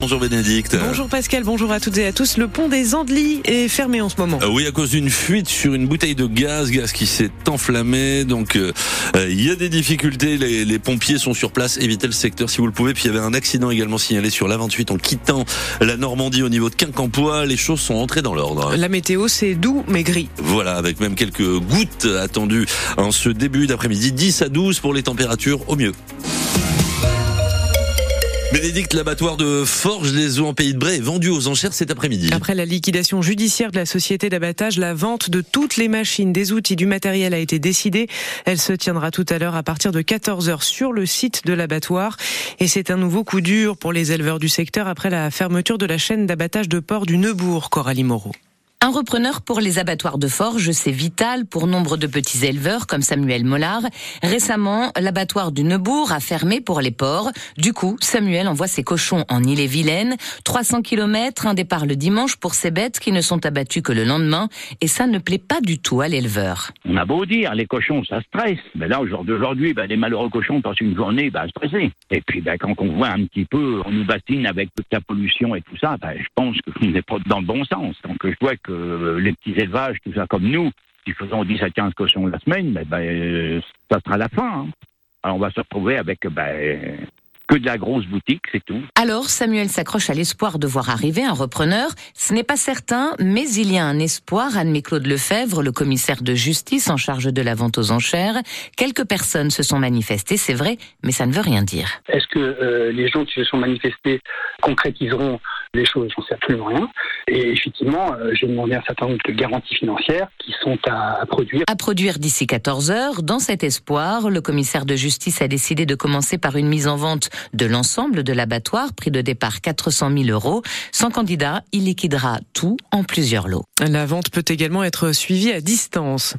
Bonjour Bénédicte. Bonjour Pascal, bonjour à toutes et à tous. Le pont des Andelys est fermé en ce moment. Euh, oui, à cause d'une fuite sur une bouteille de gaz, gaz qui s'est enflammé. Donc euh, euh, il y a des difficultés. Les, pompiers sont sur place. Évitez le secteur si vous le pouvez. Puis il y avait un accident également signalé sur l'A28 en quittant la Normandie au niveau de Quincampoix. Les choses sont entrées dans l'ordre. La météo c'est doux mais gris. Voilà, avec même quelques gouttes attendues en ce début d'après-midi. 10 à 12 pour les températures au mieux. Bénédicte, l'abattoir de Forges les Eaux en Pays de Bray est vendu aux enchères cet après-midi. Après la liquidation judiciaire de la société d'abattage, la vente de toutes les machines, des outils, du matériel a été décidée. Elle se tiendra tout à l'heure à partir de 14h sur le site de l'abattoir. Et c'est un nouveau coup dur pour les éleveurs du secteur après la fermeture de la chaîne d'abattage de porc du Neubourg, Coralie Moreau. Un repreneur pour les abattoirs de Forges, c'est vital pour nombre de petits éleveurs comme Samuel Mollard. Récemment, l'abattoir du Neubourg a fermé pour les porcs. Du coup, Samuel envoie ses cochons en Ille-et-Vilaine. 300 km, un départ le dimanche pour ces bêtes qui ne sont abattues que le lendemain. Et ça ne plaît pas du tout à l'éleveur. On a beau dire, les cochons, ça stresse. Mais là, aujourd'hui, ben, les malheureux cochons passent une journée ben, stressés. Et puis, ben, quand on voit un petit peu, on nous bassine avec toute la pollution et tout ça, ben, je pense qu'on n'est pas dans le bon sens. Donc, je vois que euh, les petits élevages, tout ça comme nous, qui faisons 10 à 15 cochons la semaine, ben, ben, ça sera la fin. Hein. Alors on va se retrouver avec ben, que de la grosse boutique, c'est tout. Alors Samuel s'accroche à l'espoir de voir arriver un repreneur. Ce n'est pas certain, mais il y a un espoir. Anne-Claude Lefebvre, le commissaire de justice en charge de la vente aux enchères. Quelques personnes se sont manifestées, c'est vrai, mais ça ne veut rien dire. Est-ce que euh, les gens qui se sont manifestés concrétiseront les choses J'en sais absolument rien. Et effectivement, euh, j'ai demandé un certain nombre de garanties financières qui sont à, à produire. À produire d'ici 14 heures. Dans cet espoir, le commissaire de justice a décidé de commencer par une mise en vente de l'ensemble de l'abattoir, prix de départ 400 000 euros. Sans candidat, il liquidera tout en plusieurs lots. La vente peut également être suivie à distance.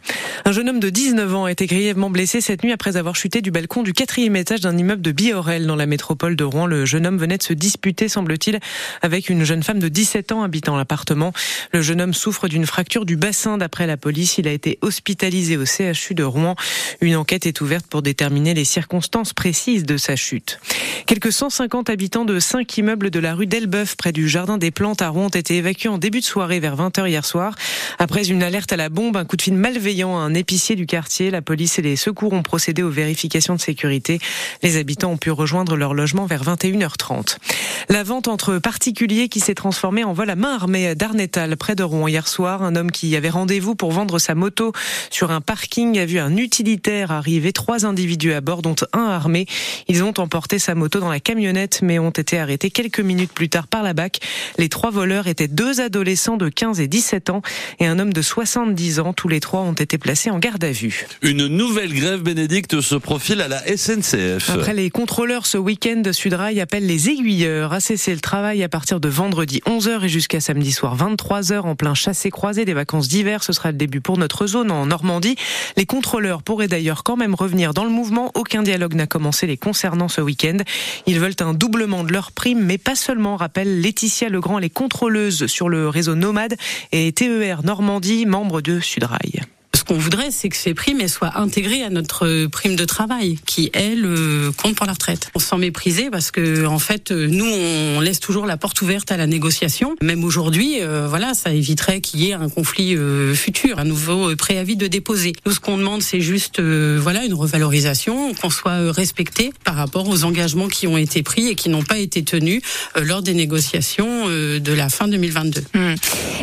Un jeune homme de 19 ans a été grièvement blessé cette nuit après avoir chuté du balcon du quatrième étage d'un immeuble de Biorel dans la métropole de Rouen. Le jeune homme venait de se disputer, semble-t-il, avec une jeune femme de 17 ans habitant l'appartement. Le jeune homme souffre d'une fracture du bassin d'après la police. Il a été hospitalisé au CHU de Rouen. Une enquête est ouverte pour déterminer les circonstances précises de sa chute. Quelques 150 habitants de cinq immeubles de la rue d'Elbeuf, près du Jardin des Plantes à Rouen, ont été évacués en début de soirée vers 20h hier soir. Après une alerte à la bombe, un coup de fil malveillant à un épicier du quartier, la police et les secours ont procédé aux vérifications de sécurité. Les habitants ont pu rejoindre leur logement vers 21h30. La vente entre particuliers qui s'est transformée en vol à main armée d'Arnetal, près de Rouen hier soir. Un homme qui avait rendez-vous pour vendre sa moto sur un parking a vu un utilitaire arriver, trois individus à bord, dont un armé. Ils ont emporté sa moto dans la camionnette, mais ont été arrêtés quelques minutes plus tard par la BAC. Les trois voleurs étaient deux adolescents de 15 et 17 ans et un homme de 70 ans. Tous les trois ont été placés en garde à vue. Une nouvelle grève, Bénédicte, se profile à la SNCF. Après les contrôleurs ce week-end, Sudrail appelle les aiguilleurs à cesser le travail à partir de vendredi 11h et jusqu'à samedi soir 23h en plein chassé-croisé des vacances d'hiver. Ce sera le début pour notre zone en Normandie. Les contrôleurs pourraient d'ailleurs quand même revenir dans le mouvement. Aucun dialogue n'a commencé les concernant ce week-end. Ils veulent un doublement de leurs primes, mais pas seulement, rappelle Laetitia Legrand, les contrôleuses sur le réseau Nomade et TER Normandie, membre de Sudrail qu'on voudrait, c'est que ces primes soient intégrées à notre prime de travail, qui elle euh, compte pour la retraite. On s'en méprisait parce que en fait, euh, nous, on laisse toujours la porte ouverte à la négociation. Même aujourd'hui, euh, voilà, ça éviterait qu'il y ait un conflit futur, un nouveau préavis de déposer. Nous, ce qu'on demande, c'est juste, voilà, une revalorisation, qu'on soit respecté par rapport aux engagements qui ont été pris et qui n'ont pas été tenus lors des négociations de la fin 2022. Hmm.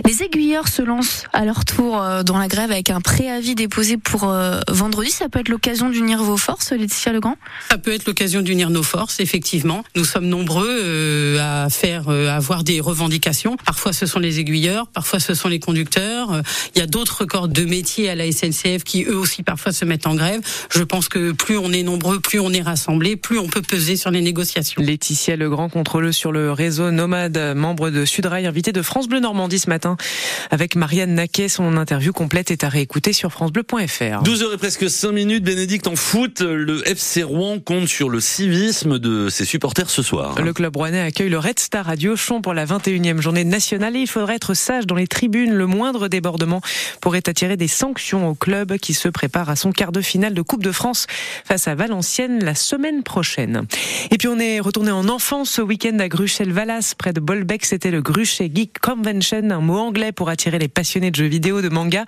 Les aiguilleurs se lancent à leur tour dans la grève avec un préavis avis déposé pour euh, vendredi. Ça peut être l'occasion d'unir vos forces, Laetitia Legrand? Ça peut être l'occasion d'unir nos forces, effectivement. Nous sommes nombreux euh, à faire, euh, à avoir des revendications. Parfois, ce sont les aiguilleurs, parfois, ce sont les conducteurs. Il y a d'autres corps de métier à la SNCF qui, eux aussi, parfois se mettent en grève. Je pense que plus on est nombreux, plus on est rassemblés, plus on peut peser sur les négociations. Laetitia Legrand, contrôleuse sur le réseau Nomade, membre de Sudrail, invité de France Bleu Normandie ce matin avec Marianne Naquet. Son interview complète est à réécouter réécouter sur francebleu.fr. 12h et presque 5 minutes, Bénédicte en foot, le FC Rouen compte sur le civisme de ses supporters ce soir. Le club rouennais accueille le Red Star à Diochon pour la 21e journée nationale et il faudrait être sage dans les tribunes. Le moindre débordement pourrait attirer des sanctions au club qui se prépare à son quart de finale de Coupe de France face à Valenciennes la semaine prochaine. Et puis on est retourné en enfance ce week-end à Gruchel-Valas, près de Bolbec. C'était le Gruchet Geek Convention, un mot anglais pour attirer les passionnés de jeux vidéo, de manga,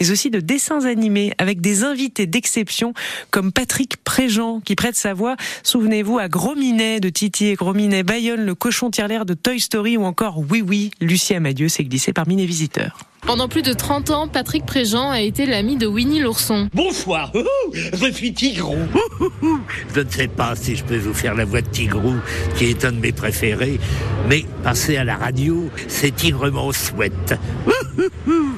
mais aussi de dessins animés avec des invités d'exception comme Patrick Préjean qui prête sa voix, souvenez-vous, à Grominet de Titi et Grominet, Bayonne, le cochon tire-l'air de Toy Story ou encore Oui Oui, Lucie Amadieu s'est glissé parmi les visiteurs. Pendant plus de 30 ans, Patrick Préjean a été l'ami de Winnie l'ourson. Bonsoir, je suis Tigrou. Je ne sais pas si je peux vous faire la voix de Tigrou, qui est un de mes préférés, mais passer à la radio, c'est tigrement souhaite.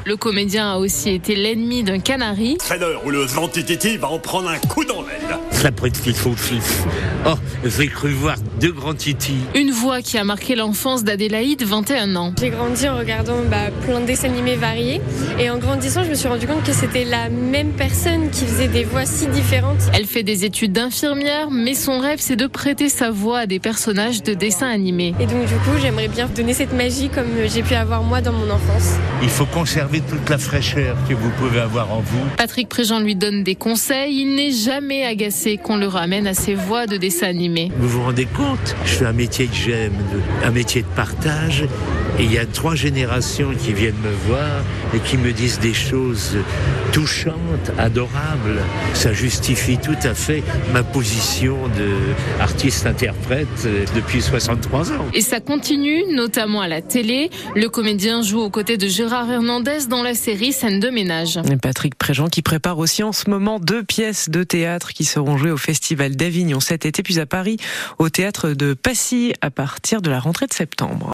Le comédien a aussi été l'ennemi d'un canari. C'est l'heure où le Zantititi va en prendre un coup dans l'aile. Ça prête son fils. Oh, j'ai cru voir deux grands titis. Une voix qui a marqué l'enfance d'Adélaïde, 21 ans. J'ai grandi en regardant bah, plein de dessins animés variés. Et en grandissant, je me suis rendu compte que c'était la même personne qui faisait des voix si différentes. Elle fait des études d'infirmière, mais son rêve, c'est de prêter sa voix à des personnages de dessins animés. Et donc, du coup, j'aimerais bien donner cette magie comme j'ai pu avoir moi dans mon enfance. Il faut conserver toute la fraîcheur que vous pouvez avoir en vous. Patrick Préjean lui donne des conseils. Il n'est jamais agacé qu'on le ramène à ses voix de dessins animés. Vous vous rendez compte Je fais un métier que j'aime, un métier de partage. Et il y a trois générations qui viennent me voir et qui me disent des choses touchantes, adorables. Ça justifie tout à fait ma position d'artiste-interprète depuis 63 ans. Et ça continue, notamment à la télé. Le comédien joue aux côtés de Gérard Hernandez dans la série Scène de ménage. Et Patrick Préjean qui prépare aussi en ce moment deux pièces de théâtre qui seront jouées au Festival d'Avignon cet été, puis à Paris au théâtre de Passy à partir de la rentrée de septembre.